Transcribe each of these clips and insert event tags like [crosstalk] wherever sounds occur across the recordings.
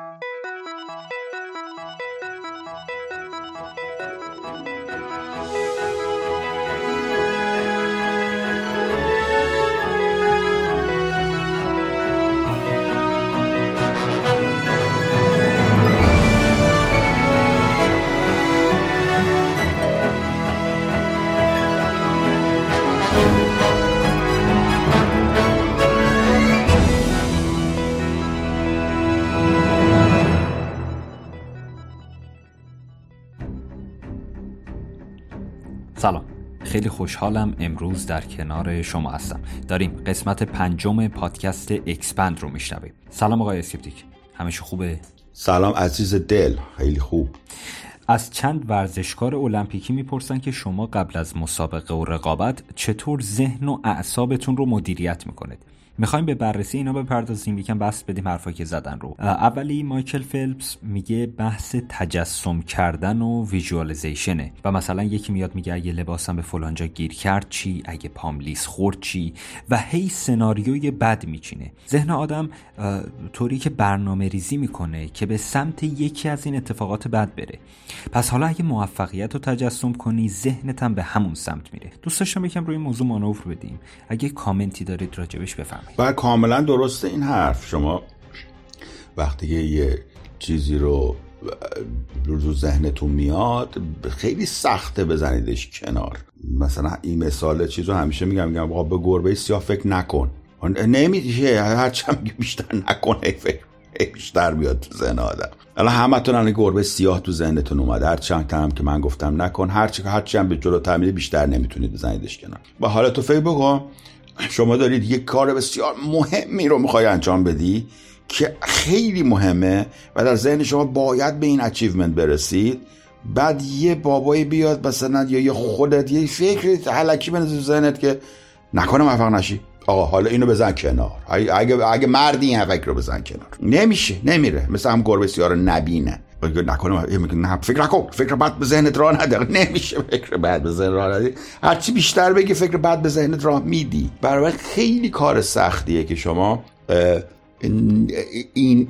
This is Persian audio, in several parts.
سلام خیلی خوشحالم امروز در کنار شما هستم. داریم قسمت پنجم پادکست اکسپند رو میشنویم. سلام آقای اسکپتیک. همیشه خوبه؟ سلام عزیز دل. خیلی خوب. از چند ورزشکار المپیکی می‌پرسن که شما قبل از مسابقه و رقابت چطور ذهن و اعصابتون رو مدیریت می‌کنید؟ می‌خوایم به بررسی اینا بپردازیم یکم بسط بدیم حرفایی که زدن رو. اولی مایکل فلپس میگه بحث تجسم کردن و visualization ه و مثلا یکی میاد میگه اگه لباسم به فلانجا گیر کرد چی؟ اگه پام لیز خورد چی؟ و هی سناریوی بد میچینه. ذهن آدم طوری که برنامه ریزی می‌کنه که به سمت یکی از این اتفاقات بد بره. پس حالا اگه موفقیت رو تجسم کنی ذهنت هم به همون سمت میره. دوست داشتم یکم روی موضوع مانور بدیم. اگه کامنتی دارید راجبش بفرمایید. و کاملا درسته این حرف. شما وقتی یه چیزی رو رو ذهنتون میاد خیلی سخته بزنیدش کنار. مثلا این مثال چیز رو همیشه میگم میگم آقا به گربه سیاه فکر نکن. نمیشه هرچند بیشتر نکن فکر بیشتر بیاد تو ذهن آدم. الان همتون الان گربه سیاه تو ذهنتون اومده هر چند هم که من گفتم نکن هر چی هر چند به جلو تعمیل بیشتر نمی‌تونید بزنیدش کنار. و حالا تو فکر بکن. شما دارید یک کار بسیار مهمی رو می‌خوای انجام بدی که خیلی مهمه و در ذهن شما باید به این اچیومنت برسید. بعد یه بابایی بیاد مثلا یا یه خودت یه فکر حلکی بنزید ذهنت که نکنه موفق نشی. آقا حالا اینو بزن کنار. اگه اگه مردی این فکر رو بزن کنار. نمیشه نمیره. مثل هم گربه سیاه رو نبینه. نکنه نه فکر نکن فکر بعد به ذهنت راه نده. [laughs] نمیشه فکر بعد به ذهن راه ندی هرچی بیشتر بگی فکر بعد به ذهنت راه میدی. برای خیلی کار سختیه که شما این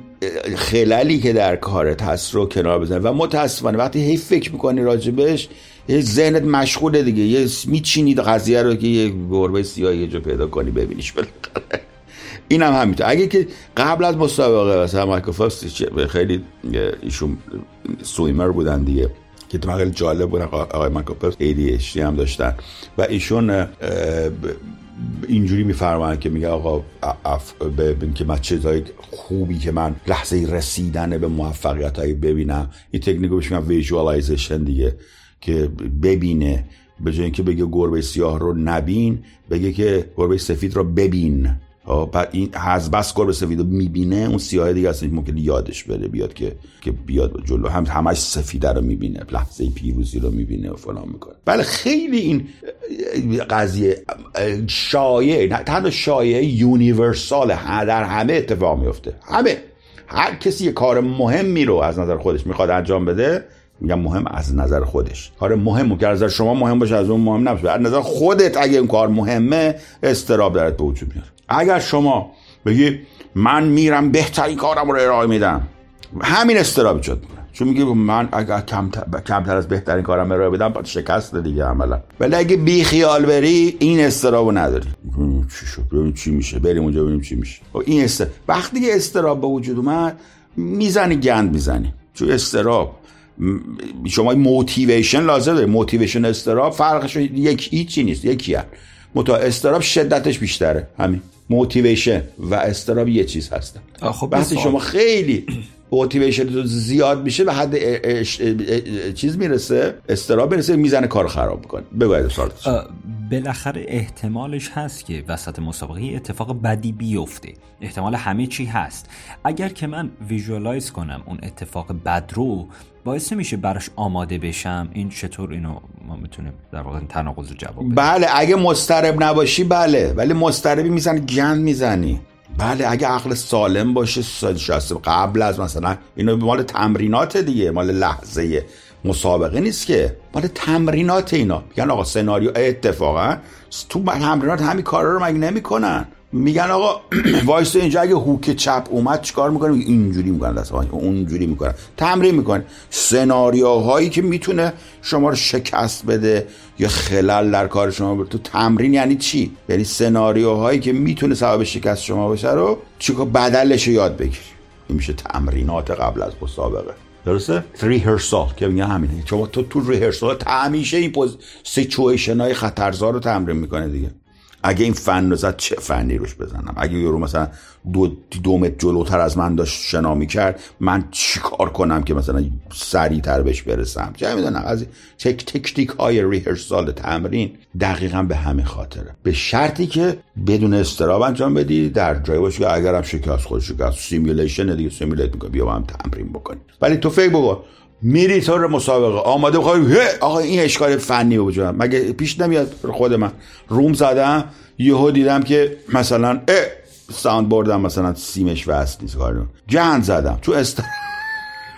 خلالی که در کارت هست رو کنار بزنی. و متاسفانه وقتی هی فکر می‌کنی راجبش یه ذهنت مشغوله دیگه. یه میچینید قضیه رو که یه گربه سیاه یه جا پیدا کنی ببینیش بالاخره. این هم همینطور اگه که قبل از مسابقه مثلا مایکل فاست خیلی ایشون سویمر بودن دیگه که تو خیلی جالب بودن آقای مایکل ADHD هم داشتن. و ایشون اینجوری میفرمایند که میگه آقا ببین که من چیزای خوبی که من لحظه رسیدن به موفقیت هایی ببینم. این تکنیک بهش میگن دیگه که ببینه. به جای اینکه بگه گربه سیاه رو نبین بگه که گربه سفید رو ببین. بعد این از بس گربه سفید می‌بینه اون سیاه دیگه اصلا ممکن یادش بره بیاد که که بیاد جلو. هم همش سفیده رو می‌بینه لحظه پیروزی رو می‌بینه و فلان می‌کنه. بله خیلی این قضیه شایع نه تنها شایع یونیورسال در همه اتفاق میفته همه. هر کسی یه کار مهمی رو از نظر خودش می‌خواد انجام بده میگم مهم از نظر خودش. کار مهم که از نظر شما مهم باشه از اون مهم نباشه. از نظر خودت اگه این کار مهمه استراب درت به وجود میاد اگر شما بگی من میرم بهترین کارم رو ارائه میدم همین استراب ایجاد می‌کنه چون میگه من اگر کمتر, از بهترین کارم ارائه بدم شکست دیگه عملا. ولی اگه بی خیال بری این استرابو نداری. چی شد ببین چی میشه. بریم اونجا ببینیم چی میشه. خب این است. وقتی که اضطراب به وجود اومد می‌زنی گند می‌زنی. چون اضطراب شما motivation لازم داره motivation اضطراب فرقش یک هیچی نیست. یکی هست. منتها اضطراب شدتش بیشتره. همین. motivation و اضطراب یه چیز هستن خب وقتی شما خیلی motivation زیاد میشه به حد چیز می‌رسه اضطراب می‌رسه می‌زنه کار خراب می‌کنه. بگوید سوال بالاخره احتمالش هست که وسط مسابقه اتفاق بدی بیفته. احتمال همه چی هست. اگر که من ویژوالایز کنم اون اتفاق بد رو باعث میشه براش آماده بشم. این چطور اینو ما می‌تونیم در واقع تناقض رو جواب بله اگه مسترب نباشی بله. ولی مستربی می‌زنی گند می‌زنی. بله اگه عقل سالم باشه شاسته قبل از مثلا اینو مال تمرینات دیگه مال لحظه مسابقه نیست که. مال تمرینات اینا. میگن آقا سناریو اتفاقا تو تمرینات همین کارا رو مگه نمی‌کنن؟ میگن آقا [clears throat] وایس اینجا اگه هوک چپ اومد چیکار می‌کنیم اینجوری می‌کنن دست اونجوری می‌کنن. تمرین می‌کنن. سناریوهایی که می‌تونه شما رو شکست بده. یا خلل در کار شما تو تمرین یعنی چی؟ یعنی سناریوهایی که می‌تونه سبب شکست شما باشه رو چیکار بدلش رو یاد بگیری. این میشه تمرینات قبل از مسابقه. درسته؟ ریهرسال که میگن همینه. شما تو تو ریهرسال همیشه این پوز سیچویشن های خطرزار رو تمرین می‌کنه دیگه. اگه این فن رو زد چه فنی روش بزنم؟ اگه یورو مثلا دو, دو متر جلوتر از من داشت شنا کرد من چیکار کنم که مثلا سریعتر بهش برسم؟ چه می‌دونم از تک تکنیک های ریهرسال تمرین دقیقا به همین خاطره. به شرطی که بدون استراب انجام بدی در جای باشه که اگرم شکست خود شکست سیمولیشن دیگه سیمولیت می‌کنی بیا با هم تمرین بکنی ولی تو فکر بکن میری طور مسابقه. آماده بخوای آقا این اشکال فنی وجود مگه پیش نمیاد خود من. روم زدم یهو دیدم که مثلا اه! ساوند بردم مثلا سیمش وصل نیست کارو. جهان زدم. تو است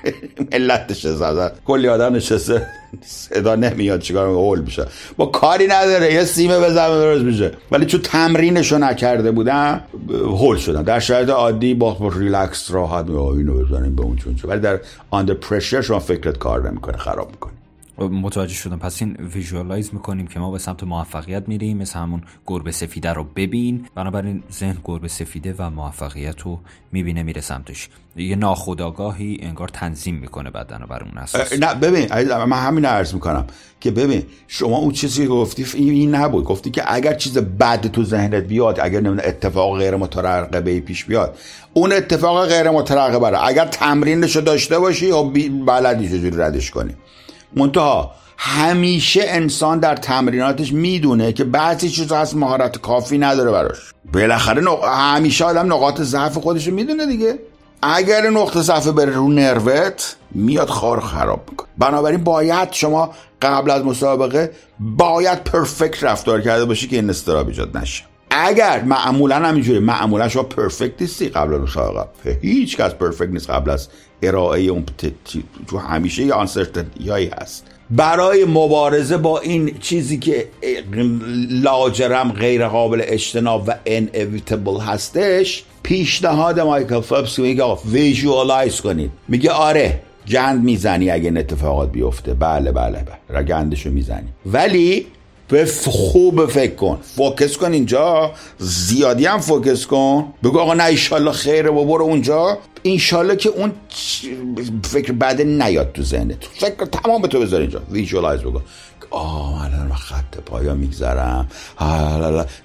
[laughs] ملت زدن کلی آدم نشسته. صدا نمیاد چیکار هول میشه. با کاری نداره. یه سیمه بزنم درست میشه. ولی چون تمرینشو نکرده بودم هول شدم. در شرایط عادی با ریلکس راحت اینو بزنیم به اون چون ولی در under pressure شما فکرت کار نمی‌کنه خراب می‌کنه. متوجه شدم. پس این visualize می‌کنیم که ما به سمت موفقیت میریم مثل همون گربه سفیده رو ببین. بنابراین ذهن گربه سفیده و موفقیت رو می‌بینه میره سمتش. یه ناخودآگاهی انگار تنظیم می‌کنه بدن بر اون اساس. نه ببین من همین عرض می‌کنم که ببین شما اون چیزی که گفتی این نبود. گفتی که اگر چیز بد تو ذهنت بیاد اگر نمی‌دونم اتفاق غیر مترقبه پیش بیاد اون اتفاق غیر مترقبه اگر تمرینش داشته باشی و بلدی چجوری ردش کنی. منتها همیشه انسان در تمریناتش می‌دونه که بعضی چیزا هست مهارت کافی نداره براش. بالاخره نق... همیشه آدم نقاط ضعف خودش می‌دونه دیگه. اگر نقطه ضعف بره رو نروت میاد خار خراب می‌کنه. بنابراین باید شما قبل از مسابقه باید پرفکت رفتار کرده باشی که این استراب ایجاد نشه. اگر معمولا همینجوری معمولا شما پرفکت نیستی قبل از مسابقه هیچ کس پرفکت نیست قبل از ارائه اون تو همیشه یه هایی هست. برای مبارزه با این چیزی که لاجرم غیر قابل اجتناب و انویتبل هستش پیشنهاد مایکل فبس میگه visualize کنید. میگه آره گند می‌زنی اگه این اتفاقات بیفته. بله بله بله. گندشو می‌زنی. ولی به خوب فکر کن. focus کن اینجا. زیادی هم focus کن. بگو آقا نه ایشالله خیره و برو اونجا. اینشالله که اون فکر بد نیاد تو ذهنت. فکر تمام به تو بذار اینجا. visualize بگو آه من خط پایان میگذرم.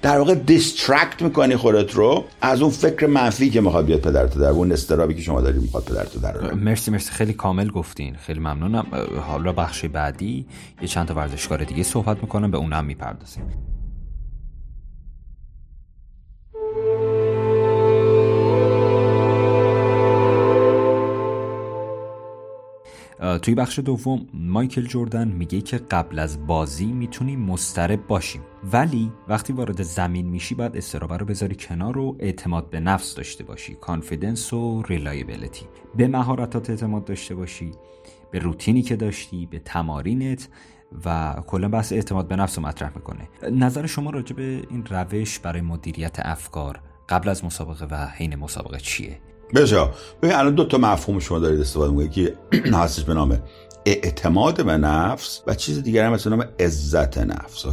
در واقع distract می‌کنی خودت رو از اون فکر منفی که می‌خواد بیاد پدرتو در اون اضطرابی که شما داری می‌خواد پدرتو در مرسی مرسی. خیلی کامل گفتین. خیلی ممنونم. حالا بخش بعدی یه چند تا ورزشکار دیگه صحبت می‌کنم به اونم می‌پردازیم. توی بخش دوم مایکل جوردن میگه که قبل از بازی می‌تونی مضطرب باشیم. ولی وقتی وارد زمین میشی باید اضطرابه رو بذاری کنار و اعتماد به نفس داشته باشی. confidence و reliability به مهارتات اعتماد داشته باشی به روتینی که داشتی به تمارینت و کلا بحث اعتماد به نفس رو مطرح می‌کنه. نظر شما راجع به این روش برای مدیریت افکار قبل از مسابقه و حین مسابقه چیه؟ بسیار. ببین الان دو تا مفهوم شما دارید استفاده می‌کنید که [clears throat] هستش به نام اعتماد به نفس و چیز دیگر هم مثل نام عزت نفس.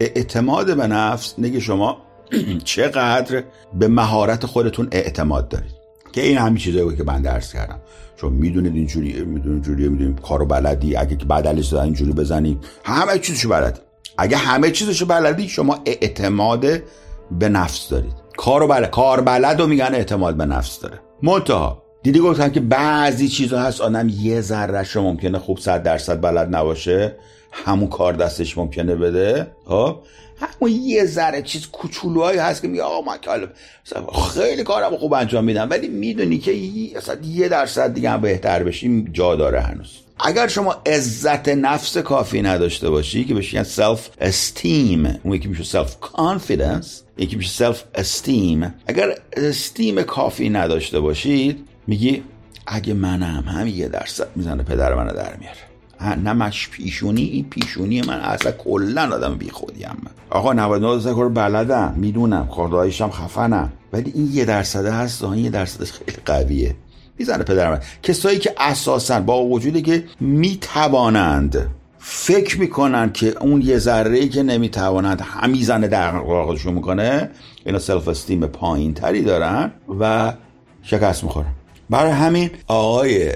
اعتماد به نفس نگه شما [clears throat] چقدر به مهارت خودتون اعتماد دارید. که این همین چیزایی که من درس کردم. چون می‌دونید اینجوری می‌دونید اینجوری می‌دونید کارو بلدی. اگه که بدلش اینجوری بزنی. همه چیزشو بلدی. اگه همه چیزشو بلدی شما اعتماد به نفس دارید. کارو بلد کار بلد میگن اعتماد به نفس داره. منتها دیدی گفتم که بعضی چیزها هست آدم یه ذرهش رو ممکنه خوب صد درصد بلد نباشه. همون کار دستش ممکنه بده. خب؟ همون یه ذره چیز کوچولوهایی هست که میگه آقا من خیلی کارم خوب انجام میدم. ولی می‌دونی که یه درصد دیگه هم بهتر بشیم جا داره هنوز. اگر شما عزت نفس کافی نداشته باشی که بهش self esteem اون یکی میشه self confidence یکی میشه self esteem اگر esteem کافی نداشته باشید میگی اگه منم هم یه درصد می‌زنه پدر منو در میاره. نه مش پیشونی این پیشونی من اصلا کلا آدم بی خودیم من آقا 99 درصد کار بلدم می‌دونم خدایشم خفنم. ولی این یه درصده هست این یه درصدش خیلی قویه. می‌زنه پدرم کسایی که اساسا با وجودی که می‌توانند فکر می‌کنن که اون یه ذره ای که نمی‌توانند همیزنه در واقعشون می‌کنه اینا سلف استیم پایین تری دارن و شکست می‌خورن. برای همین آقای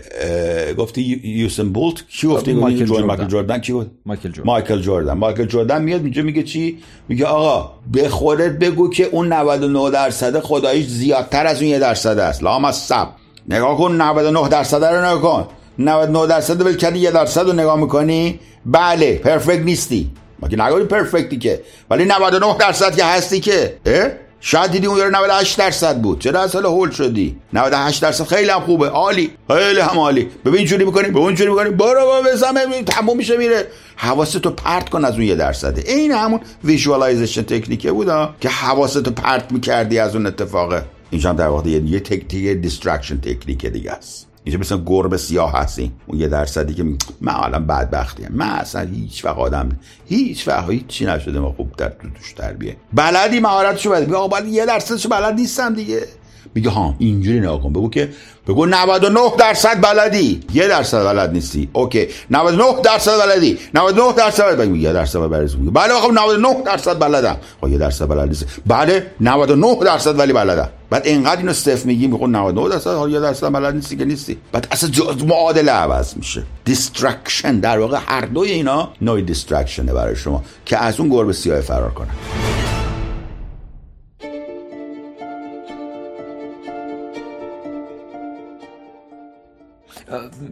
گفتی یوسن بولت کی گفتی؟ مایکل جوردن. مایکل جوردن. کی بود مایکل جوردن. مایکل جوردن. مایکل جوردن میاد اینجا میگه چی؟ میگه آقا به خودت بگو که اون 99 درصد خداییش زیادتر از اون یه درصد است. لام از سب نگاه کن 99 درصد رو نگاه کن. 99 درصد ول کردی یه درصد رو نگاه می‌کنی. بله پرفکت نیستی. ما که نگوی پرفکتی که. ولی 99 درصد که هستی که. اه؟ شاید دیدی اون 98 درصد بود. چرا اصلا هول شدی؟ 98 درصد خیلی هم خوبه. عالی. خیلی هم عالی. ببین اینجوری می‌کنی به اونجوری می‌کنی. برو با بزنه تموم میشه میره. حواستو پرت کن از اون یه درصده. این همون visualization technique ه بودا که حواستو پرت می‌کردی از اون اتفاقه اینجا در واقع یه تکنیک distraction تکنیک دیگه است. اینجا مثلا گربه سیاه هستی اون یه درصدی که من الان بدبختیم. من اصلا هیچ وقت آدم هیچ وقت هیچ چی نشده ما خوب در تو توش تربیه بلدی مهارتشو بده آقا یه درصدشو بلد نیستم دیگه. میگه ها اینجوری نگاه کن. بگو که بگو 99 درصد بلدی. یه درصد بلد نیستی. okay. 99 درصد بلدی. 99 درصد بلدی یه درصد بلدی میگه بله خب 99 درصد بلدم. خب یه درصد بلد نیستی بله 99 درصد ولی بلدم. بعد اینقدر اینو صفر میگی میگه 99 درصد حالا یه درصد بلد نیستی که نیستی. بعد اصلا معادله عوض میشه. distraction در واقع هر دوی اینا نوع distraction ه برای شما که از اون گربه سیاه فرار کنن.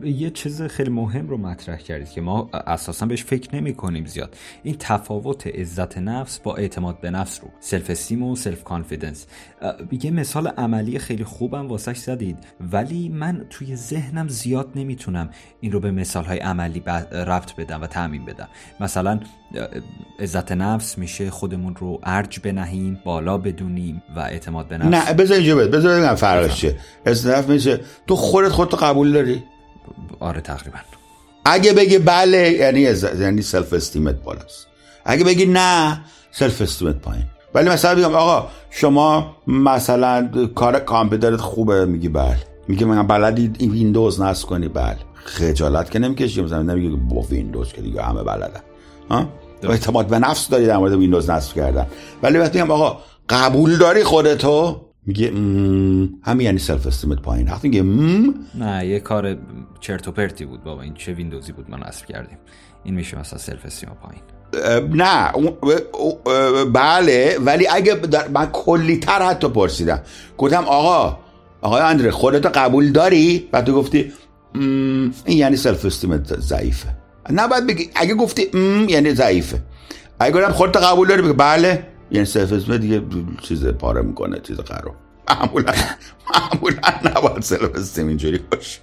یه چیز خیلی مهم رو مطرح کردید که ما اساسا بهش فکر نمی کنیم زیاد. این تفاوت عزت نفس با اعتماد به نفس رو self esteem و self confidence یه مثال عملی خیلی خوبم واسش زدید ولی من توی ذهنم زیاد نمی‌تونم این رو به مثال های عملی ربط بدم و تعمین بدم. مثلا عزت نفس میشه خودمون رو ارج بنهیم بالا بدونیم و اعتماد به نفس. نه بذار اینجا بذار بگم فرقش چیه. عزت نفس میشه. تو خودت خودت قبول داری؟ آره تقریبا. اگه بگی بله یعنی یعنی سلف استیمت بالاست. اگه بگی نه self esteem ت پایین. ولی مثلا بگم آقا شما مثلا کار کامپیوترت خوبه؟ میگی بله. میگه من بلدی ویندوز نصب کنی؟ بله. خجالت که نمی‌کشی؟ مثلا نمیگه با ویندوز که دیگه همه بلدن. ها؟ اعتماد به نفس داری در مورد ویندوز نصب کردن. ولی وقتی میگم آقا قبول داری خودتو؟ میگه همین یعنی self esteem ت پایین. وقتی میگه نه یه کار چرت و پرتی بود بابا این چه ویندوزی بود ما نصب کردیم. این میشه مثلا self esteem پایین نه بله ولی اگه من کلی تر حتی پرسیدم. گفتم آقا آقای اندره خودتو قبول داری؟ بعد تو گفتی این یعنی self esteem ت ضعیفه. بعد بگی. اگه گفتی یعنی ضعیفه. اگه گفتم خودتو قبول داری بگی بله. یعنی self esteem ت دیگه چیز پاره می‌کنه چیز قرار. معمولا معمولا نباید self esteem اینجوری باشه.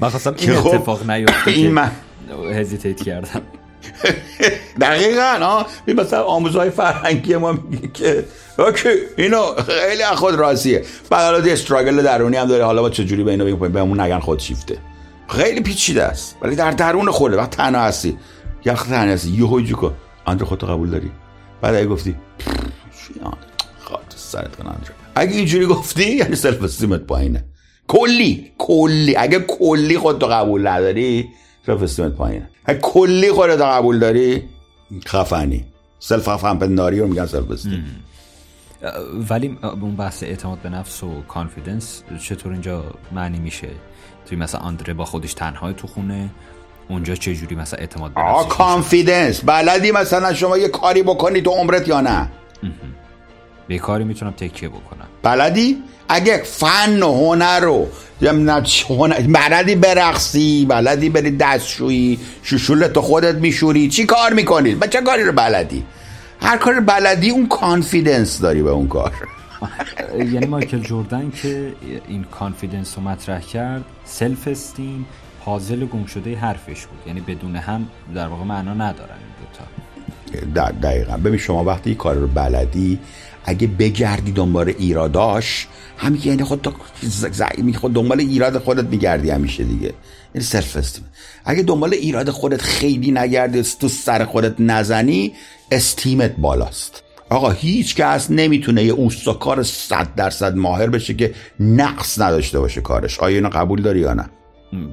من خواستم این اتفاق نیفته این من hesitate کردم. [laughs] دقیقا ها مثلا آموزه‌های فرهنگی ما میگه که okay اینو خیلی خود راضیه. بعد حالا struggle درونی هم داره. حالا با چجوری به اینو بگیم؟ بهمون نگن خود شیفته. خیلی پیچیده است. ولی در درون خوده وقت تنها هستی. یا تنها هستی. یه هوی کن اندر خودتو قبول داری. بعد اگه گفتی خاک سرت کن اندر اگه اینجوری گفتی یعنی self esteem ت پایینه. کلی کلی. اگه کلی خودتو قبول نداری self esteem ت پایینه. اگه کلی خودتو قبول داری خفنی. self پنداری رو میگن self esteem. ولی اون بحث اعتماد به نفس و confidence چطور اینجا معنی میشه؟ توی مثلا آندره با خودش تنهای تو خونه. اونجا چه جوری مثلا اعتماد به نفس confidence بلدی مثلا شما یه کاری بکنی تو عمرت یا نه؟ به کاری می‌تونم تکیه بکنم. بلدی؟ اگه فن و هنر رو بلدی برقصی بلدی بری دستشویی شوشول تو خودت میشوری چی کار می‌کنی؟ چه کاری رو بلدی. هر کار بلدی اون confidence داری به اون کار. [laughs] یعنی مایکل جوردن که این confidence رو مطرح کرد self esteem پازل گم شده حرفش بود. یعنی بدون هم در واقع معنا ندارن این دوتا. دقیقا. ببین شما وقتی کار رو بلدی اگه بگردی دنبال ایراداش همین یعنی خود خود دنبال ایراد خودت میگردی همیشه دیگه. این self esteem اگه دنبال ایراد خودت خیلی نگردی تو سر خودت نزنی استیمت بالاست. آقا هیچ کس نمی‌تونه یه اوستاکار صد درصد ماهر بشه که نقص نداشته باشه کارش. آیا اینو قبول داری یا نه؟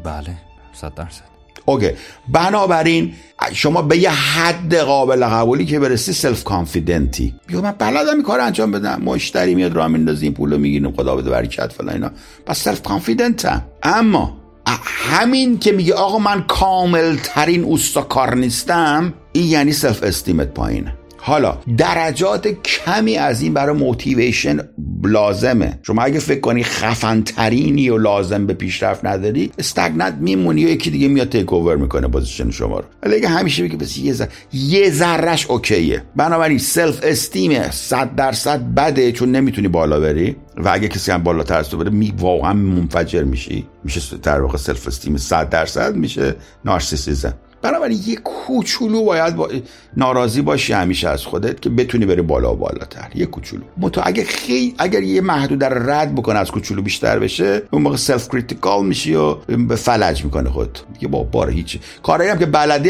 بله صد درصد. Okay. بنابراین شما به یه حد قابل قبولی که برسی self confident ی بیا من بلدم این کار انجام بدم. مشتری میاد راه میندازی این پولو می‌گیریم خدا بده برکت فلان اینا. پس self confident م اما همین که میگه آقا من کامل ترین اوستا نیستم این یعنی self esteem ت پایینه. حالا درجات کمی از این برای motivation لازمه. شما اگه فکر کنی خفنترینی و لازم به پیشرفت نداری stagnant میمونی و یکی دیگه میاد take over می‌کنه position شما رو. ولی اگه همیشه بگی بس یه, یه ذرش okay ه. بنابراین self esteem 100 درصد بده چون نمی‌تونی بالا بری. و اگه کسی هم بالاتر از تو بره می واقعا منفجر میشی. میشه در واقع self esteem 100 درصد میشه نارسیسیزم بنابراین یه کوچولو باید با... ناراضی باشی همیشه از خودت که بتونی بری بالا و بالاتر. یه کوچولو. متو اگه خیلی اگر یه محدود در رد بکنه از کوچولو بیشتر بشه اون موقع self critical میشی و به فلج می‌کنه خود میگه با بار هیچ کاری هم که بلدی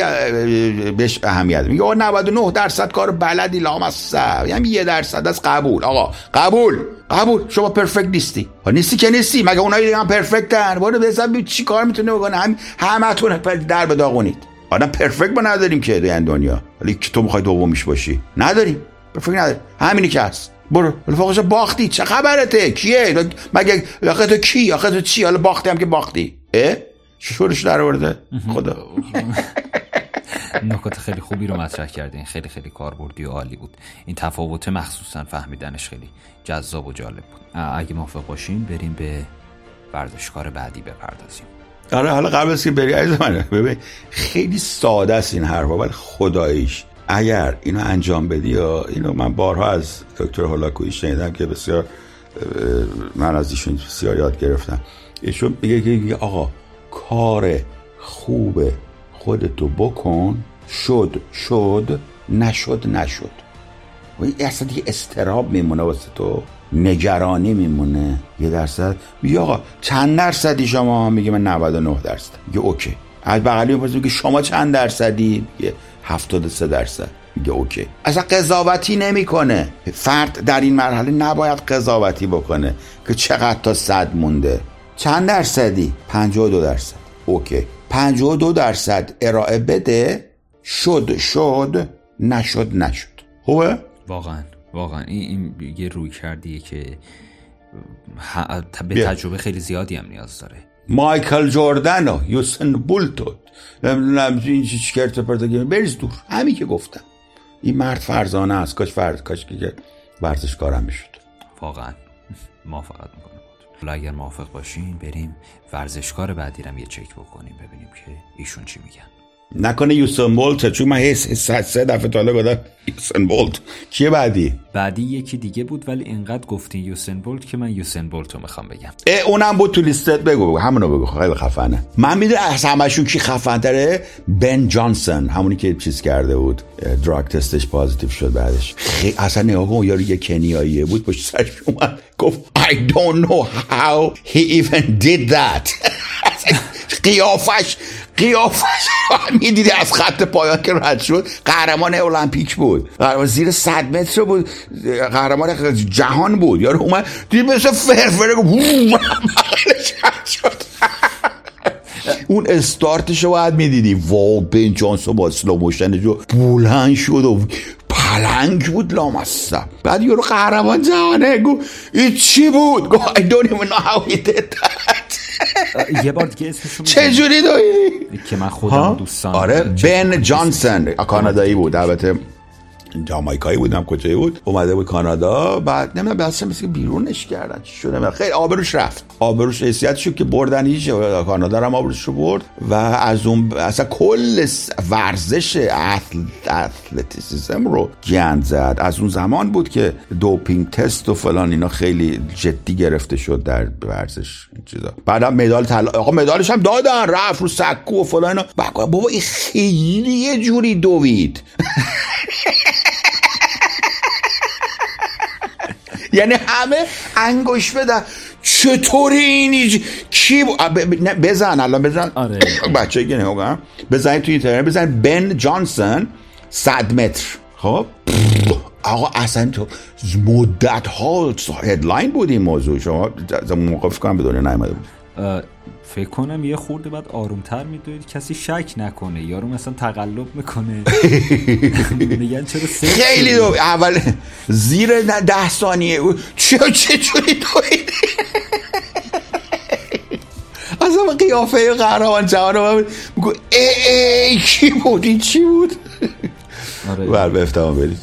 بهش اهمیت میگه 99 درصد کار بلدی لامصب. یعنی یه درصد از قبول. آقا قبول! قبول شما پرفکت نیستی. نیستی که نیستی مگه اونایی دیگه هم پرفکتن برو به چی کار می‌تونه بکنه؟ هم همتون در به داغونید. آدم پرفکت ما نداریم که در دنیا. ولی که تو می‌خوای دومیش باشی. نداریم. پرفکت نداریم. همینی که هست. برو. فوقش باختی. چه خبرته؟ کیه؟ مگه آخه تو کی؟ آخه تو چی؟ حالا باختی هم که باختی. اه؟ شورش در آورده؟ خدا. [laughs] نکات خیلی خوبی رو مطرح کردین. خیلی خیلی کاربردی و عالی بود. این تفاوت مخصوصا فهمیدنش خیلی جذاب و جالب بود. اگه موافق باشین بریم به ورزشکار بعدی بپردازیم. آره حالا قبل از که بری عزیز من ببین خیلی ساده است این حرفا ولی خداییش اگر اینو انجام بدی یا اینو من بارها از دکتر هولاکویی شنیدم که بسیار من از ایشون بسیار یاد گرفتم. ایشون میگه که آقا کار خوب خودتو بکن شد شد نشد نشد. و این اصلا دیگه استراب میمونه واسه تو نگرانی میمونه. یه درصد. میگه آقا چند درصدی شما؟ میگه من 99 درصد. میگه اوکی. از بغلی می‌پرسه میگه شما چند درصدی؟ میگه 73 درصد. میگه اوکی. اصلا قضاوتی نمی‌کنه. فرد در این مرحله نباید قضاوتی بکنه که چقدر تا صد مونده. چند درصدی؟ 52 درصد. اوکی. 52 درصد ارائه بده شد شد نشد نشد. خوبه؟ واقعا واقعا. این, این یه روی کردیه که به تجربه خیلی زیادی هم نیاز داره. مایکل جوردن و یوسن بولتو نمی‌دونم این چیز بریز دور. همین که گفتم. این مرد فرزانه است. کاش فرد کاش که ورزشکارم می‌شد. واقعا. [laughs] موافقت می‌کنم حالا اگر موافق باشین بریم ورزشکار بعدی یه چک بکنیم ببینیم که ایشون چی میگن. نکنه یوسن بولت چون من حس سه دفعه تاله گفتم یوسن بولت. کیه بعدی؟ بعدی یکی دیگه بود ولی اینقدر گفتین یوسن بولت که من یوسن بولت رو می‌خوام بگم. اه اونم بود تو لیستت. بگو همونو بگو. خیلی خفنه. من می‌دونم از همشون کی خفن تره بن جانسون همونی که چیز کرده بود. drug test ش positive شد بعدش. خیلی اصلا نگاه کن یارو یه کنیاییه بود پشت سرش اومد. گفت I don't know how he even did that. [laughs] قیافش قیافش می‌دیدی از خط پایان که رد شد. قهرمان المپیک بود. قهرمان زیر صد متر بود. قهرمان جهان بود. یارو اومد دید مثل فرفره شد. [laughs] اون استارتش رو باید می‌دیدی. wow بن جانسون با slow motion جو بلند شد و پلنگ بود لامصب. بعد یارو قهرمان جهانه گو این چی بود؟ گو I don't even know how he did that. یه بار دیگه اسمشو چجوری دایی؟ که من خودم دوستان آره بن جانسون کانادایی بود البته جامایکایی بودم کجایی بود اومده بود کانادا بعد نمی‌دونم بعد مثل بیرونش کردن چی شده؟ خیلی آبروش رفت. آبروش حیثیت شد که بردن هیچ کانادا هم آبروش رو برد و از اون اصلا کل ورزش اتلتیسیزم رو گند زد. از اون زمان بود که دوپینگ تست و فلان اینا خیلی جدی گرفته شد در ورزش چیزا. بعدم مدال طلا آقا مدالش هم دادن رفت رو سکو و فلان اینا. بابا این خیلی یه جوری دوید. [laughs] یعنی همه انگوش بدن. چطوری اینی؟ کی بزن الان بزن. آره. [coughs] بچه که نگاه بزن تو اینترنت بزن بن جانسون صد متر. خب؟ [coughs] آقا اصلا تو مدت ها هدلاین بود این موضوع. شما موقف کنم به دنیا نایمده. بود فکر کنم یه خورده بعد آرومتر میدوید کسی شک نکنه. یارو مثلا تقلب می‌کنه. [laughs] میگن چرا خیلی دو اول زیر ده ثانیه. چه چه چوری دوید اصلا قیافه قهرمان جهان رو میگو ای ای کی بود؟ این چی بود؟ آره. بر به افتمام برید.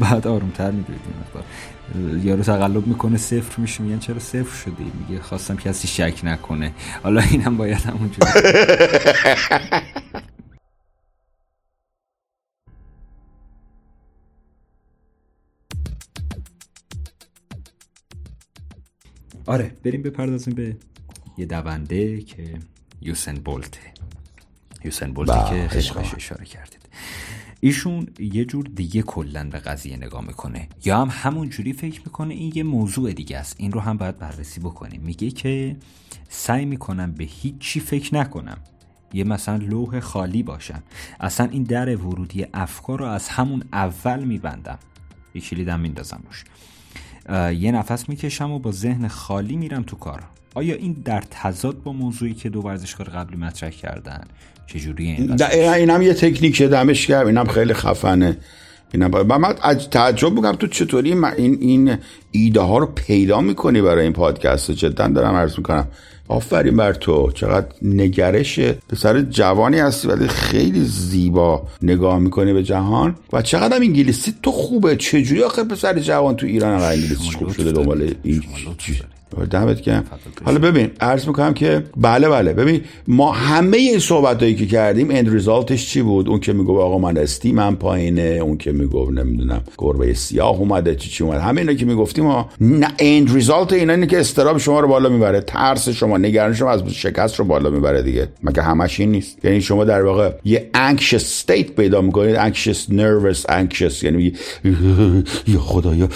بعد آرومتر میدوید یارو تقلب می‌کنه صفر میشه میگن چرا صفر شدی؟ میگه خواستم کسی شک نکنه. حالا اینم باید همونجور [laughs] آره بریم بپردازیم به یه دونده که یوسن بولته. یوسن بولته که خیلی خوش اشاره کردید. ایشون یه جور دیگه کلا به قضیه نگاه می‌کنه. یا هم همون جوری فکر می‌کنه این یه موضوع دیگه است. این رو هم باید بررسی بکنیم. میگه که سعی می‌کنم به هیچی فکر نکنم. یه مثلا لوح خالی باشم. اصلا این در ورودی افکار رو از همون اول میبندم. یه کلیدم میندازم روش. یه نفس می‌کشم و با ذهن خالی میرم تو کار. آیا این در تضاد با موضوعی که دو ورزشکار قبلی مطرح کردن چجوری این اینم یه تکنیک دمش کرد اینم خیلی خفنه. اینم با من تعجب می‌کنم تو چطوری این این ایده ها رو پیدا می‌کنی برای این پادکست؟ جدا دارم عرض می‌کنم. آفرین بر تو چقدر نگرش پسر جوانی هستی ولی خیلی زیبا نگاه می‌کنی به جهان. و چقدر هم انگلیسی تو خوبه. چجوری آخه پسر جوان تو ایران انگلیسی خوب شده دنبال این دمت گرم. حالا ببین عرض می‌کنم که بله بله. ببین ما همه این صحبت هایی که کردیم اند ریزالتش چی بود؟ اون که میگو آقا من استیمم پایینه اون که میگو نمی‌دونم گربه سیاه اومده چی چی اومده. همه اینا که می‌گفتیم ما نه اند ریزالت اینا اینه که استراب شما رو بالا می‌بره ترس شما نگران شما از شکست رو بالا می‌بره دیگه. مگه همش این نیست؟ یعنی شما در واقع یه anxious state پیدا می‌کنید anxious nervous anxious یعنی [laughs] یا خدایا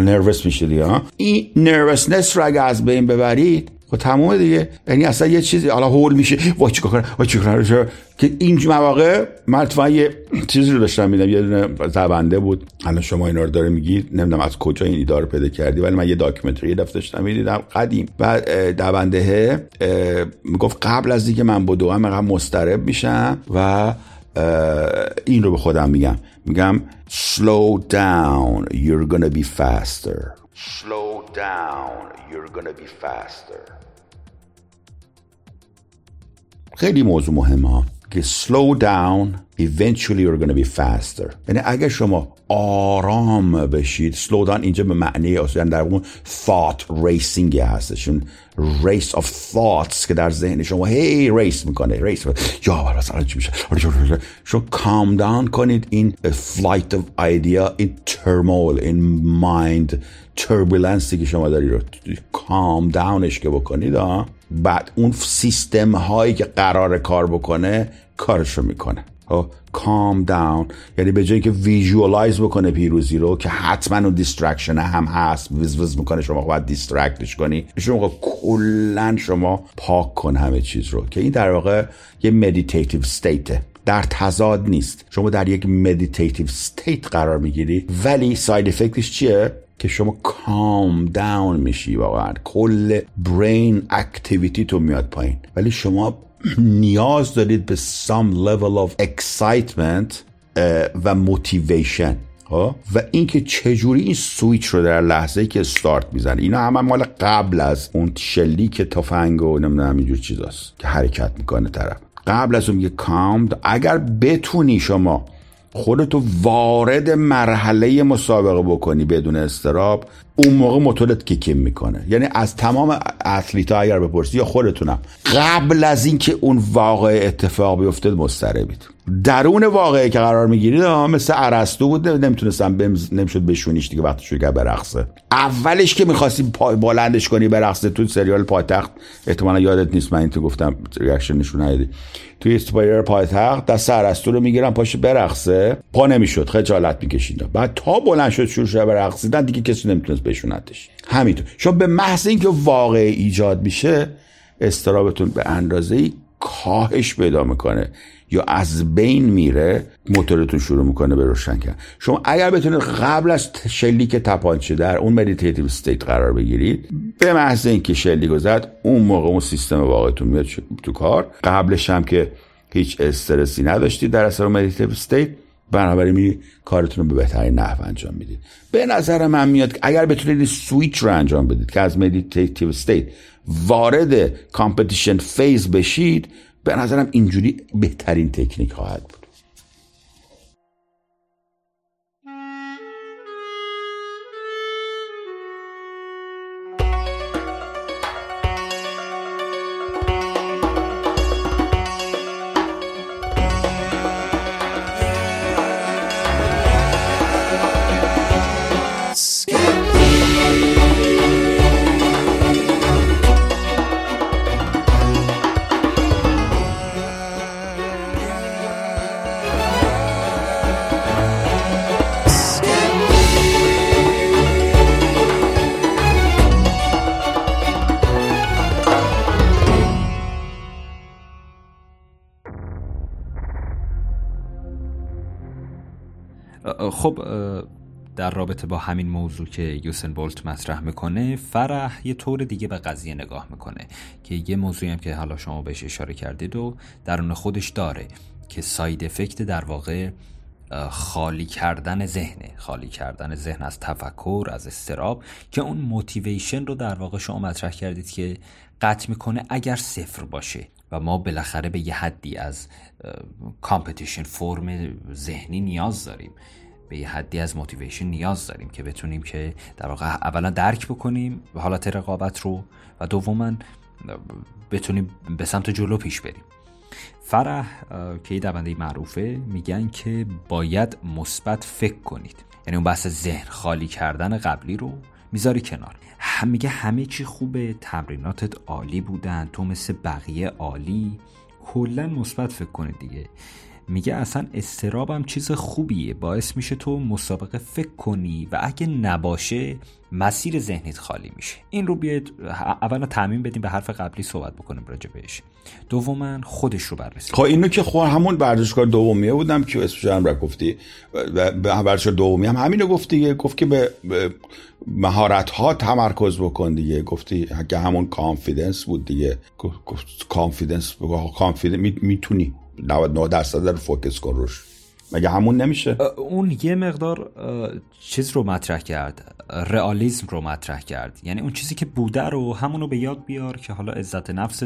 نروس میشه دیگه این نروسنس رو اگه از بین ببرید و خب تمومه دیگه. یعنی اصلا یه چیزی حالا هول میشه. وای چیکار کنم؟ وای چیکار کنم؟ که این مواقع من یه چیزی رو داشتم میدم یه دونه زبنده بود. الان شما اینا رو داره میگید نمی‌دونم از کجا این ایده رو پیدا کردی ولی من یه داکیومنتری یه دفعه داشتم می‌دیدم. قدیم. بعد دونده می‌گفت قبل از اینکه من بدوم من مسترب میشم و این رو به خودم میگم. میگم slow down. You're gonna be faster. slow down you're gonna be faster خیلی موضوع مهمه که slow down eventually you're gonna be faster یعنی اگر شما آرام بشید. Down اینجا به معنی اصلا در اون thought racing هستشون race of thoughts که در ذهن شما هی hey, ریس می‌کنه ریس یا مثلا چی میشه؟ شما calm down کنید. این flight of idea این turmoil این mind turbulence که شما داری رو calm down ش که بکنید بعد اون سیستم هایی که قرار کار بکنه کارشو می‌کنه. calm down یعنی به جایی که visualize بکنه پیروزی رو که حتما اون distraction هم هست ویز ویز می‌کنه شما باید distract ش کنی. شما کلا شما پاک کن همه چیز رو که این در واقع یه meditative state ه در تضاد نیست. شما در یک meditative state قرار می‌گیری. ولی side effect ش چیه؟ که شما calm down میشی واقعا. کل brain activity تو میاد پایین. ولی شما نیاز دارید به some level of excitement و motivation خب؟ و اینکه چجوری این سویچ رو در لحظه ای که استارت می‌زنه اینا همه مال قبل از اون شلیک تفنگ و نمی‌دونم اینجور چیزاست که حرکت می‌کنه طرف. قبل از اون میگه کام اگر بتونی شما خودتو وارد مرحله مسابقه بکنی بدون استراب اون موقع موتورت کیکیم می‌کنه. یعنی از تمام اتلیت ها اگر بپرسی یا خودتونم قبل از اینکه اون واقع اتفاق بیفته مستربید درون واقعه که قرار می‌گیرید مثل عرستو بود نمی‌تونستم نمی‌شد بشونیش دیگه وقتی شروع کرد برقصه. اولش که می‌خواستی بلندش کنی برقصه تو سریال پایتخت احتمالا یادت نیست من این تو گفتم ریاکشن نشون ندیدی توی استپایر پایتخت دست عرستو رو می‌گیرم پاش برقصه. پا نمی‌شد خجالت می‌کشید. بعد تا بلند شد شروع شد برقصیدن دیگه کسی نمی‌تونست بشونتش. همینطور. شما به محض اینکه واقع ایجاد میشه استرابتون به اندازه ای کاهش پیدا می‌کنه یا از بین میره موتورتون شروع می‌کنه به روشن کردن. شما اگر بتونید قبل از شلیک تپانچه در اون مدیتیتیو استیت قرار بگیرید به محض اینکه شلیک زد اون موقع اون سیستم واقعتون میاد تو کار. قبلش هم که هیچ استرسی نداشتید در اثر meditative state بنابراین می کارتون رو به بهترین نحو انجام می‌دید. به نظر من میاد اگر بتونید سویچ رو انجام بدید که از meditative state وارد competition phase بشید به نظرم اینجوری بهترین تکنیک خواهد بود. خب در رابطه با همین موضوع که یوسن بولت مطرح می‌کنه فرح یه طور دیگه به قضیه نگاه می‌کنه که یه موضوعی هم که حالا شما بهش اشاره کردید و درون خودش داره که ساید افکت در واقع خالی کردن ذهنه. خالی کردن ذهن از تفکر از استراب که اون موتیویشن رو در واقع شما مطرح کردید که قطع می‌کنه اگر صفر باشه و ما بالاخره به یه حدی از competition form ذهنی نیاز داریم. به یه حدی از motivation نیاز داریم که بتونیم که در واقع اولا درک بکنیم حالت رقابت رو و دوما بتونیم به سمت جلو پیش بریم. فرح که دونده معروفه میگن که باید مثبت فکر کنید. یعنی اون بحث ذهن خالی کردن قبلی رو می‌ذاری کنار. هم میگه همه چی خوبه تمریناتت عالی بودن تو مثل بقیه عالی. کلا مثبت فکر کنید دیگه. میگه اصلا استرابم چیز خوبیه. باعث میشه تو مسابقه فکر کنی و اگه نباشه مسیر ذهنیت خالی میشه. این رو بیاید اولا تعمین بدیم به حرف قبلی صحبت بکنیم راجع بهش. دوما خودش رو بررسی خب اینو که خود همون ورزشکار دومیه بودم که اسمش هم را گفتی. به ورزشکار دومی هم همینو گفتی گفت که به مهارت ها تمرکز بکن دیگه. گفتی که همون کانفیدنس بود دیگه. confidence می‌تونی. 99 درصد رو focus کن روش. مگه همون نمیشه؟ اون یه مقدار چیز رو مطرح کرد. رئالیسم رو مطرح کرد. یعنی اون چیزی که بوده رو همون رو به یاد بیار که حالا عزت نفس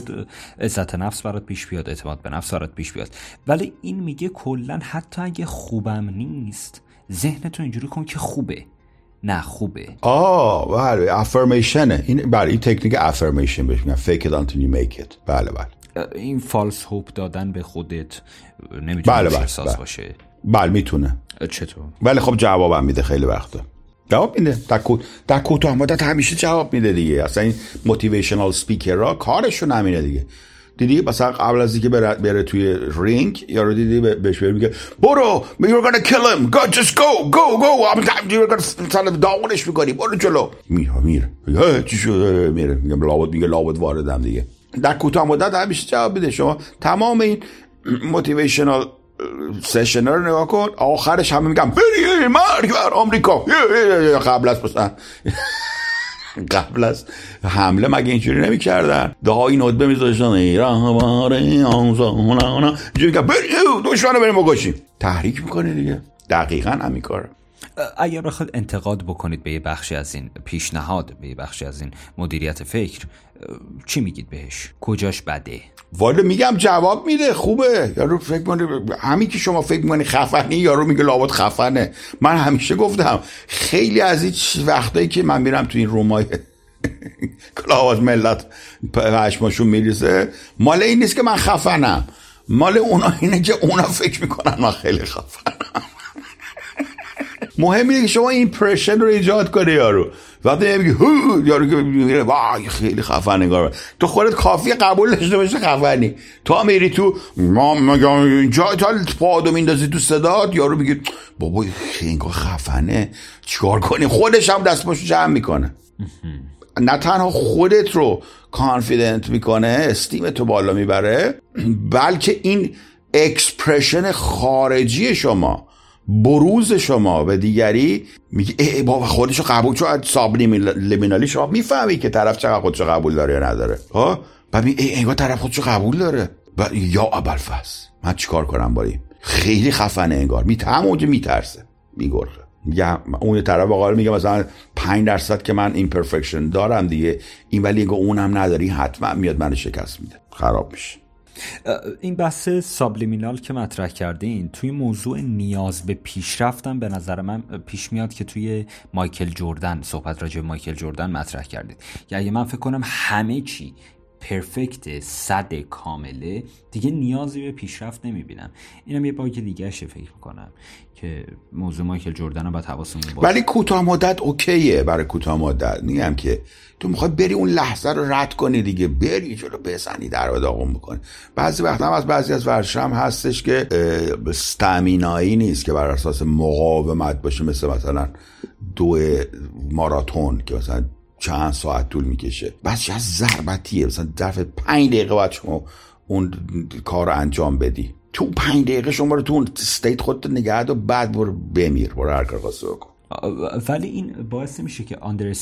عزت نفس برات پیش بیاد اعتماد به نفس برات پیش بیاد. ولی این میگه کلا حتی اگه خوبم نیست ذهنتو اینجوری کن که خوبه. نه خوبه. آه بله affirmation ه این بله این تکنیک affirmation بهش میگن. Fake it until you make it. بله بله. این false hope دادن به خودت نمی‌تونه بله بله احساس بله. باشه. بله می‌تونه. چطور؟ ولی خب جوابم میده خیلی وقتا. جواب میده. در, در کوتاه مدت همیشه جواب میده دیگه. اصلا این motivational speaker ها کارشون همینه دیگه. دیدی مثلا قبل از اینکه بره, بره توی رینگ یارو دیدی بهش میگه برو you're gonna kill him. Go just go go go. You're gonna مثلا داغونش می‌کنی. برو جلو. میره میره. چی شده میره. میگه لابد میگه لابد واردم دیگه. در کوتاه مدت همیشه جواب میده شما تمام این موتیویشنال سشن رو نگاه کن آخرش همه میگم بری مرگ بر آمریکا. قبل از مثلا [laughs] قبل از حمله مگه اینجوری نمی‌کردن؟ دعای ندبه میذاشتن ایران باره که بری دشمنو بریم بگوشیم تحریک می‌کنه دیگه. دقیقا همین کار اگر بخواد انتقاد بکنید به یه بخشی از این پیشنهاد به یه بخشی از این مدیریت فکر چی میگید بهش؟ کجاش بده؟ والا میگم جواب میده خوبه. یارو فکر کنه همین که شما فکر می‌کنی خفنی یارو میگه لابد خفنه. من همیشه گفتم خیلی از این وقتایی که من میرم تو این رومای [laughs] کلاواز ملت پشماشون میریزه مال این نیست که من خفنم. مال اونا اینه که اونا فکر می‌کنن من خیلی خفنم. مهم اینه که شما impression رو ایجاد کنی یارو. وقتی میگه هو یارو که میگه وای خیلی خفن نگار تو خودت کافی قبول داشته باشه خفنی. تو میری تو ما میگم اینجا تا پادو میندازی تو صدات یارو میگه بابا خیلی خفنه. چیکار کنی خودش هم دست پاشو جمع می‌کنه. نه تنها خودت رو confident می‌کنه esteem تو بالا می‌بره بلکه این expression خارجی شما بروز شما به دیگری میگه ای بابا خودشو قبول چون subliminally شما می‌فهمی که طرف چقدر خودشو قبول داره یا نداره. ها؟ و می ای انگار طرف خودشو قبول داره. و یا ابالفضل من چیکار کنم با این؟ خیلی خفنه انگار می همونجا میترسه میگرخه. میگه اون طرف آقا میگه مثلا 5 درصد که من این دارم دیگه این ولی اونم نداری حتما میاد من شکست میده. خراب میشه. این بحث سابلیمینال که مطرح کردین توی موضوع نیاز به پیشرفتم به نظر من پیش میاد که توی مایکل جردن صحبت راجع به مایکل جردن مطرح کردید. یعنی من فکر کنم همه چی پرفکت صد کامله دیگه نیازی به پیشرفت نمی‌بینم. اینم یه باگ دیگه فکر می‌کنم که موضوع مایکل جردن باید حواسمون باشه. ولی کوتاه مدت اوکیه برای کوتاه مدت. میگم که تو می‌خوای بری اون لحظه رو رد کنی دیگه. بری جلو بزنی در و داغون بکنی. بعضی وقت هم از بعضی از ورزش هم هستش که استامینایی نیست که بر اساس مقاومت باشه مثل مثلا دو ماراتون که مثلا چند ساعت طول می‌کشه. بس از ضربتیه. مثلا ظرف پنج دقیقه باید شما اون کار رو انجام بدی. تو پنج دقیقه شما رو تو اون ستیت خودت نگه و بعد برو بمیر. برو هر کار خواسته بکن. ولی این باعث میشه که آندر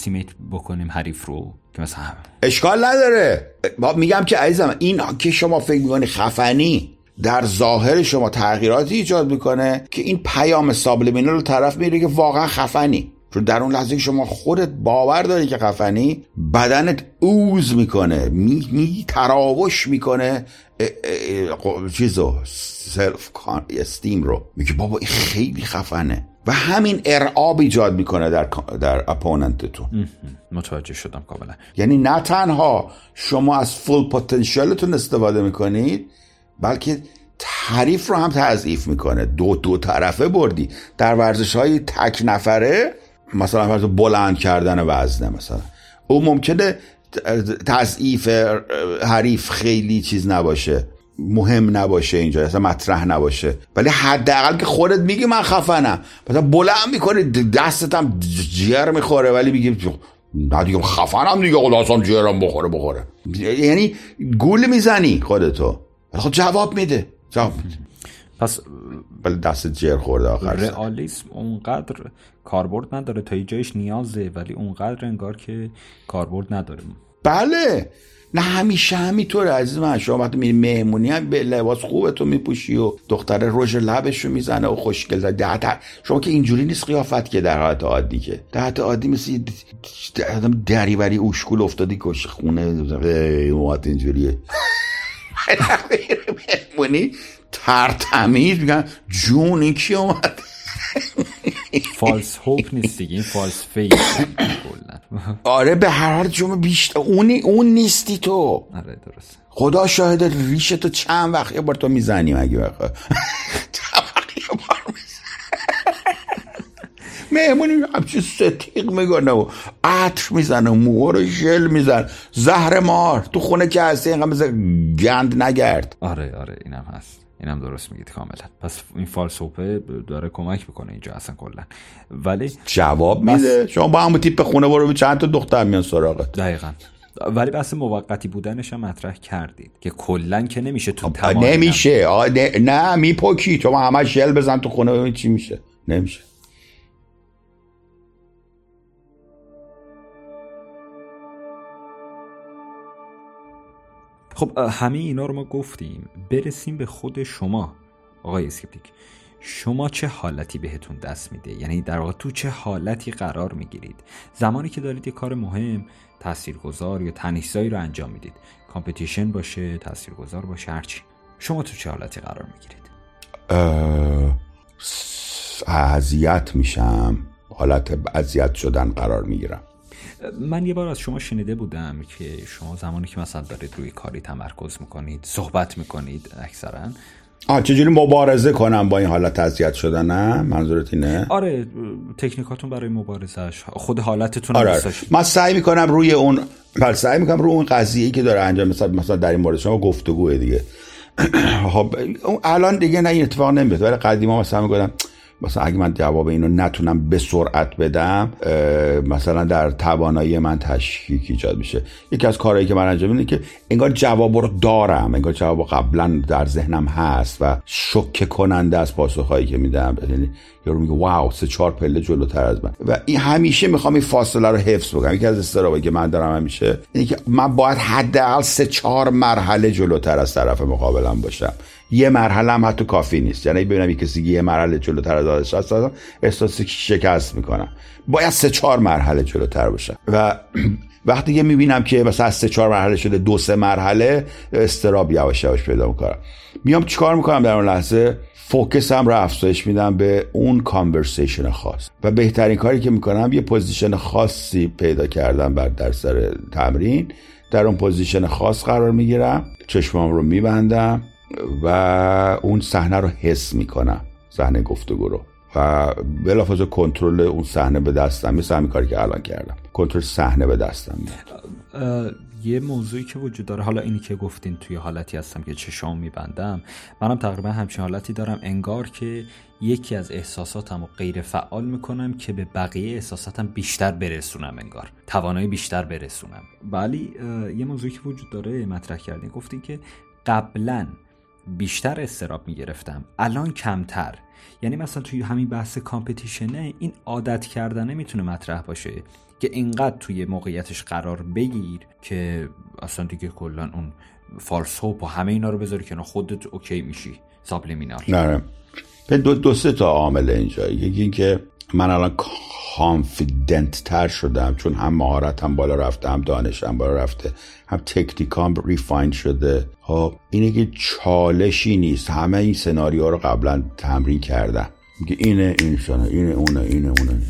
بکنیم حریف رو که مثلا اشکال نداره. میگم که عزیزم این که شما فکر می‌کنی خفنی در ظاهر شما تغییراتی ایجاد می‌کنه که این پیام سابلیمینال رو طرف میره که واقعا خفنی. چون در اون لحظه شما خودت باور داری که خفنی بدنت اوز می‌کنه می, می تراوش می‌کنه. چیزو سلف استیم رو. میگه بابا این خیلی خفنه. و همین ارعاب ایجاد می‌کنه در در اپوننتتون متوجه شدم کاملا. یعنی نه تنها شما از فول پتانسیلتون استفاده می‌کنید بلکه تعریف رو هم تضعیف می‌کنه. دو دو طرفه بردی. در ورزش های تک نفره مثلا فرض بلند کردن وزنه مثلا. او ممکنه تضعیف حریف خیلی چیز نباشه مهم نباشه اینجا اصلا مطرح نباشه. ولی حداقل که خودت میگی من خفنم. مثلا بلند می‌کنی دستت هم جیر می‌خوره ولی میگی نه دیگه خفنم دیگه خدا اصلا جیرم بخوره بخوره. یعنی گول می‌زنی خودتو. خود جواب میده. جواب میده. پس ولی دست جر خورده آخر رئالیسم اونقدر کاربرد نداره تا جایش نیازه ولی اونقدر انگار که کاربرد نداره. بله. نه همیشه همینطوره عزیز من. شما وقتی میری مهمونی هم به لباس خوبه تو میپوشی و دختر رژ لبش رو می‌زنه و خوشگل داره شما که اینجوری نیست قیافت که در حالت عادی که. در حالت عادی مثل آدم دریوری اوشکول افتادی کش خونه. موات اینجوریه. [laughs] مهمونی؟ ترتمیز میگن جون این کی اومد؟ فالس هوپ نیست دیگه این فالس فیس آره به هر حال شما بیشتر اونی اون نیستی تو. آره درست خدا شاهد ریش تو چند وقت یه بار تو می‌زنیم اگه بخواه مهمونی همچی ستیق میگنه و عطر می‌زنه و موها رو ژل میزن زهر مار تو خونه که هستی اینقدر مثل گند نگرد. آره آره اینم هست. اینم درست میگید کاملا. پس این فالسوپه داره کمک می‌کنه اینجا اصلا کلا. ولی جواب میده. شما با همون تیپ خونه برو چند تا دختر میان سراغت. دقیقا. ولی بحث موقتی بودنش هم مطرح کردید که کلا که نمیشه تو نمیشه. نه, نه میپوکی تو همه شل بزن تو خونه چی میشه. نمیشه. خب همه اینا رو ما گفتیم. برسیم به خود شما آقای اسکپتیک. شما چه حالتی بهتون دست میده؟ یعنی در واقع تو چه حالتی قرار می‌گیرید؟ زمانی که دارید یه کار مهم تاثیرگذار یا تنیسایی رو انجام می‌دید. کامپتیشن باشه تاثیرگذار باشه هرچی شما تو چه حالتی قرار می‌گیرید؟ اذیت میشم. حالت اذیت شدن قرار می‌گیرم. من یه بار از شما شنیده بودم که شما زمانی که مثلا دارید روی کاری تمرکز می‌کنید صحبت می‌کنید اکثرا. آه چجوری مبارزه کنم با این حالت اذیت شدن؟ نه منظورت اینه؟ آره تکنیکاتون برای مبارزش خود حالتتون آره, آره. من سعی می‌کنم روی اون بله سعی می‌کنم روی اون قضیه ای که داره انجام مثلا مثلا در این مورد شما گفتگوه دیگه. [clears throat] خب الان دیگه نه این اتفاق نمیاد ولی قدیما مثلا می‌گفتم مثلا اگه من جواب اینو نتونم به سرعت بدم مثلا در توانایی من تشکیک ایجاد میشه. یکی از کارهایی که من انجام اینه که انگار جواب رو دارم انگار جواب قبلا در ذهنم هست و شکه کننده از پاسخهایی که میدم. یعنی یارو میگه واو سه چهار پله جلوتر از من. و این همیشه می‌خوام این فاصله رو حفظ بکنم. یکی از استرابایی که من دارم همیشه اینه که من باید حداقل سه چهار مرحله جلوتر از طرف مقابلم باشم. یه مرحله هم حتی کافی نیست. یعنی ببینم یه کسی یه مرحله جلوتر از آدش هست احساس شکست می‌کنم. باید سه چهار مرحله جلوتر باشم. و [clears throat] وقتی که می‌بینم که مثلا از سه چهار مرحله شده دو سه مرحله استراب یواش یواش پیدا می‌کنم. میام چیکار می‌کنم در اون لحظه؟ focus م رو افزایش میدم به اون conversation خاص. و بهترین کاری که می‌کنم یه position خاصی پیدا کردم بر در سر تمرین. در اون position خاص قرار می‌گیرم. چشمام رو میبندم. و اون صحنه رو حس می‌کنم صحنه گفتگو رو. و بلافاصله کنترل اون صحنه به دستم مثل همین کاری که الان کردم. کنترل صحنه به دستم یه موضوعی که وجود داره حالا اینی که گفتین توی حالتی هستم که چشام میبندم منم تقریبا همچین حالتی دارم. انگار که یکی از احساساتم رو غیر فعال می‌کنم که به بقیه احساساتم بیشتر برسونم انگار. توانایی بیشتر برسونم. ولی یه موضوعی که وجود داره مطرح کردین. گفتین که قبلا بیشتر استراب می‌گرفتم. الان کمتر. یعنی مثلا توی همین بحث کامپتیشنه این عادت کردنه می‌تونه مطرح باشه که اینقدر توی موقعیتش قرار بگیر که اصلا دیگه کلا اون false hope و همه اینا رو بذاری که خودت OK میشی. subliminal. نه دو, دو سه تا عامل اینجا. یکی اینکه من الان confident تر شدم چون هم مهارتم بالا رفته هم دانشم بالا رفته هم تکنیکام refine شده. ها اینه که چالشی نیست. همه این سناریو رو قبلا تمرین کردم. میگه اینه این شانه اینه اونه اینه اونه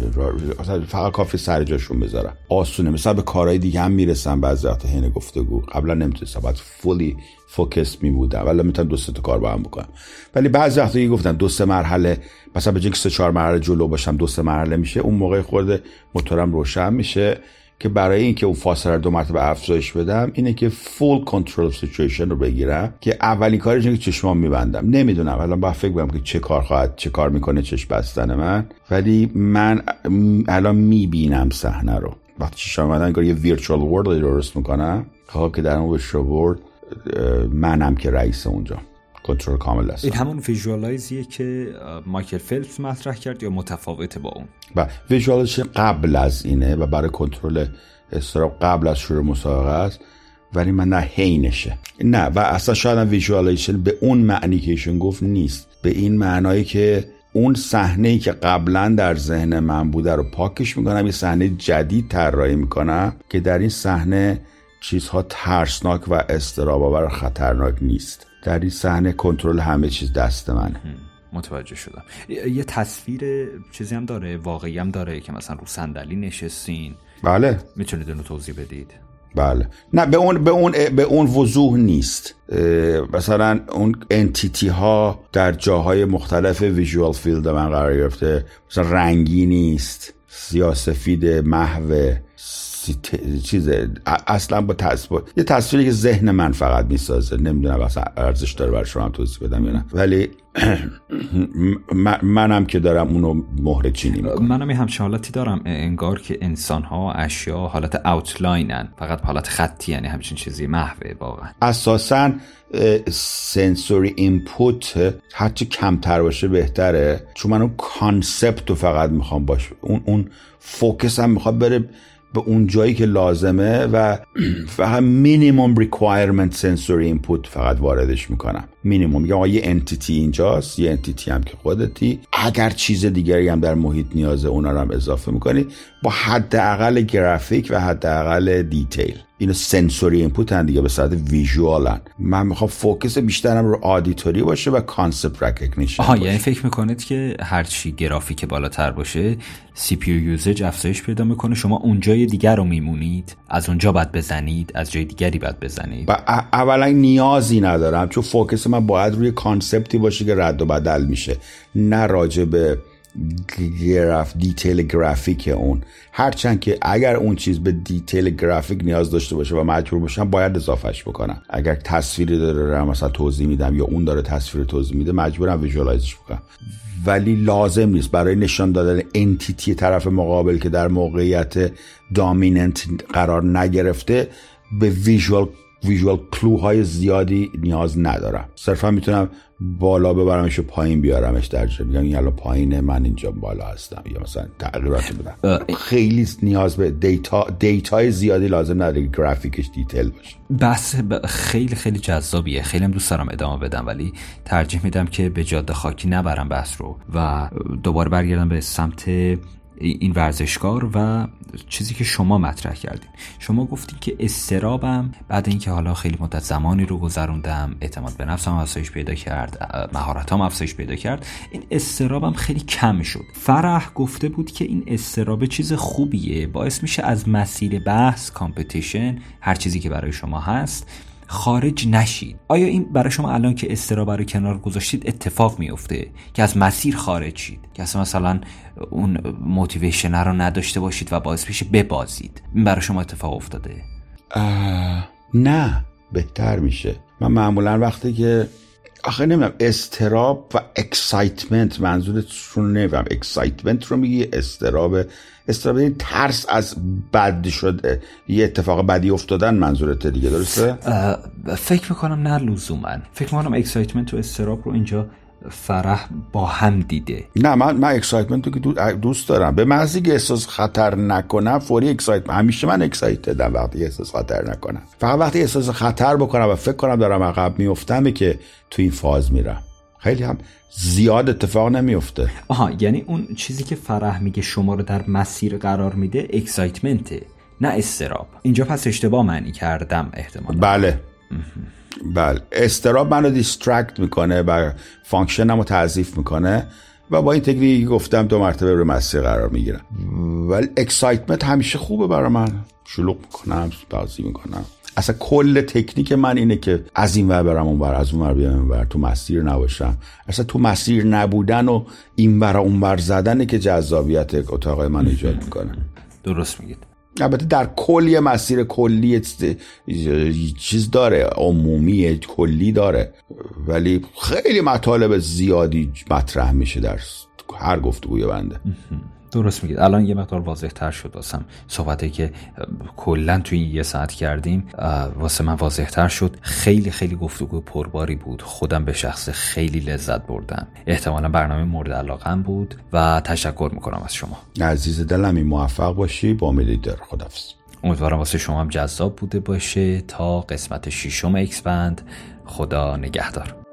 اصلا فقط کافی سر جاشون بذارم آسونه مثلا به کارهای دیگه هم می‌رسم بعضی وقت حین گفتگو قبلا نمی‌تونستم. بعد fully focus می بودم ولی می‌تونم دو سه تا کار با هم بکنم ولی بعضی وقتا گفتم دو سه مرحله مثلا به جنگ سه چهار مرحله جلو باشم دو سه مرحله میشه اون موقع خورده موتورم روشن میشه. که برای اینکه اون فاصله دو مرتبه افزایش بدم اینه که full control situation رو بگیرم که اولین کارش که چشمام میبندم. نمی‌دونم. الان با فکر کنم که چه کار خواهد چه کار می‌کنه چشم بستن من. ولی من الان می‌بینم صحنه رو. وقتی چشم میبندم انگار یه virtual world درست می‌کنم خب که در اون world منم که رئیس اونجا. کنترل کامل است. این همون visualize یه که مایکل فلپس مطرح کرد یا متفاوته با اون. و visualization قبل از اینه و برای کنترل اضطراب قبل از شروع مسابقه است ولی من نه حینشه. نه و اصلا شاید visualization به اون معنی که ایشون گفت نیست. به این معنایی که اون صحنه ای که قبلا در ذهن من بوده رو پاکش می‌کنم یه صحنه جدید طراحی می‌کنم که در این صحنه چیزها ترسناک و استراب خطرناک نیست. در این صحنه کنترل همه چیز دست منه. متوجه شدم. یه تصویر چیزی هم داره واقعی هم داره که مثلا رو صندلی نشستین. بله. می‌تونید اونو توضیح بدید؟ بله. نه به اون به اون به اون وضوح نیست. مثلا اون entity ها در جاهای مختلف visual field من قرار گرفته. مثلا رنگی نیست سیاه سفید محو چیز اصلا با تصویر یه تصویری که ذهن من فقط می‌سازه. نمی‌دونم اصلا ارزش داره برای شما توضیح بدم یا نه. ولی [clears throat] منم که دارم اونو مهره چینی می‌کنم. منم یه همچین حالتی دارم. انگار که انسان ها اشیا حالت outline ن فقط حالت خطی یعنی همچین چیزی. محوه واقعا. اساسا sensory input هرچی کمتر باشه بهتره. چون من اون concept رو فقط می‌خوام باشه اون اون focus هم می‌خواد بره به اون جایی که لازمه و فقط minimum requirement sensory input فقط واردش می‌کنم. مینیموم میگم آقا یه entity اینجاست یه entity هم که خودتی. اگر چیز دیگری هم در محیط نیازه اونا رو هم اضافه می‌کنی. با حداقل گرافیک و حداقل detail اینو sensory input هن دیگه به صورت visual ن من می‌خوام focus بیشترم رو auditory باشه و concept recognition آها یعنی فکر می‌کنید که هرچی گرافیک بالاتر باشه CPU usage افزایش پیدا می‌کنه. شما اونجای دیگر رو میمونید از اونجا باید بزنید از جای دیگری باید بزنید. و اولا نیازی ندارم چون focus من باید روی concept ی باشه که رد و بدل میشه. نه راجع به گراف detail گرافیک اون. هرچند که اگر اون چیز به detail گرافیک نیاز داشته باشه و مجبور باشم باید اضافهش بکنم. اگر تصویری داره مثلا توضیح میدم یا اون داره تصویر توضیح میده مجبورم visualize ش بکنم. ولی لازم نیست. برای نشان دادن entity طرف مقابل که در موقعیت dominant قرار نگرفته به visual visual clue های زیادی نیاز ندارم. صرفا می‌تونم بالا ببرمش و پایین بیارمش در جا. میگم این الان پایینه من اینجا بالا هستم. یا مثلا تغییرات بدم. خیلی نیاز به دیتا دیتای زیادی لازم نداره گرافیکش detail باشه. بس خیلی خیلی جذابیه. خیلی هم دوست دارم ادامه بدم ولی ترجیح میدم که به جاده خاکی نبرم بحث رو و دوباره برگردم به سمت این ورزشکار و چیزی که شما مطرح کردین. شما گفتین که استرابم بعد اینکه حالا خیلی مدت زمانی رو گذروندم اعتماد به نفسم افزایش پیدا کرد مهارتام افزایش پیدا کرد این استرابم خیلی کم شد. فرح گفته بود که این استراب چیز خوبیه باعث میشه از مسیر بحث کامپتیشن هر چیزی که برای شما هست خارج نشید آیا این برای شما الان که اضطراب رو کنار گذاشتید اتفاق میفته که از مسیر خارج شید که اصلا مثلا اون motivation رو نداشته باشید و باعث بشه ببازید. این برای شما اتفاق افتاده؟ نه بهتر میشه. من معمولا وقتی که آخه نمی‌دونم اضطراب و excitement منظورتون نمی‌دونم excitement رو میگی اضطراب اضطراب این ترس از بد شده یه اتفاق بدی افتادن منظورت دیگه درسته؟ فکر می‌کنم نه لزوما. فکر می‌کنم excitement و اضطراب رو اینجا فرح با هم دیده. نه من من excitement که دوست دارم. به محضی که احساس خطر نکنم فوری excitement همیشه من excited م وقتی احساس خطر نکنم. فقط وقتی احساس خطر بکنم و فکر کنم دارم عقب میفتمه که تو این فاز میرم. خیلی هم زیاد اتفاق نمیفته آها یعنی اون چیزی که فرح میگه شما رو در مسیر قرار میده excitement ه نه اضطراب. اینجا پس اشتباه معنی کردم احتمال بله. بله. اضطراب منو distract می‌کنه و function م رو می‌کنه و با این تکنیکی گفتم دو مرتبه رو مسیر قرار می‌گیرم. ولی excitement همیشه خوبه برای من. شلوغ می‌کنم بازی می‌کنم. اصلا کل تکنیک من اینه که از این ور برم اون ور از اون ور بیام ور. تو مسیر نباشم. اصلا تو مسیر نبودن و این ور اون ور زدنه که جذابیت اتاق من ایجاد می‌کنه. درست میگید. البته در کل مسیر کلی چیز داره عمومی کلی داره. ولی خیلی مطالب زیادی مطرح میشه در هر گفتگوی بنده. درست میگید. الان یه مقدار واضح تر شد واسم. صحبتی که کلا توی یه ساعت کردیم واسه من واضح تر شد. خیلی خیلی گفتگو پرباری بود. خودم به شخص خیلی لذت بردم. احتمالا برنامه مورد علاقم بود و تشکر می‌کنم از شما. عزیز دلمی موفق باشی. با امید در خدافز امیدوارم واسه شما هم جذاب بوده باشه. تا قسمت ششم اکس بند خدا نگهدار.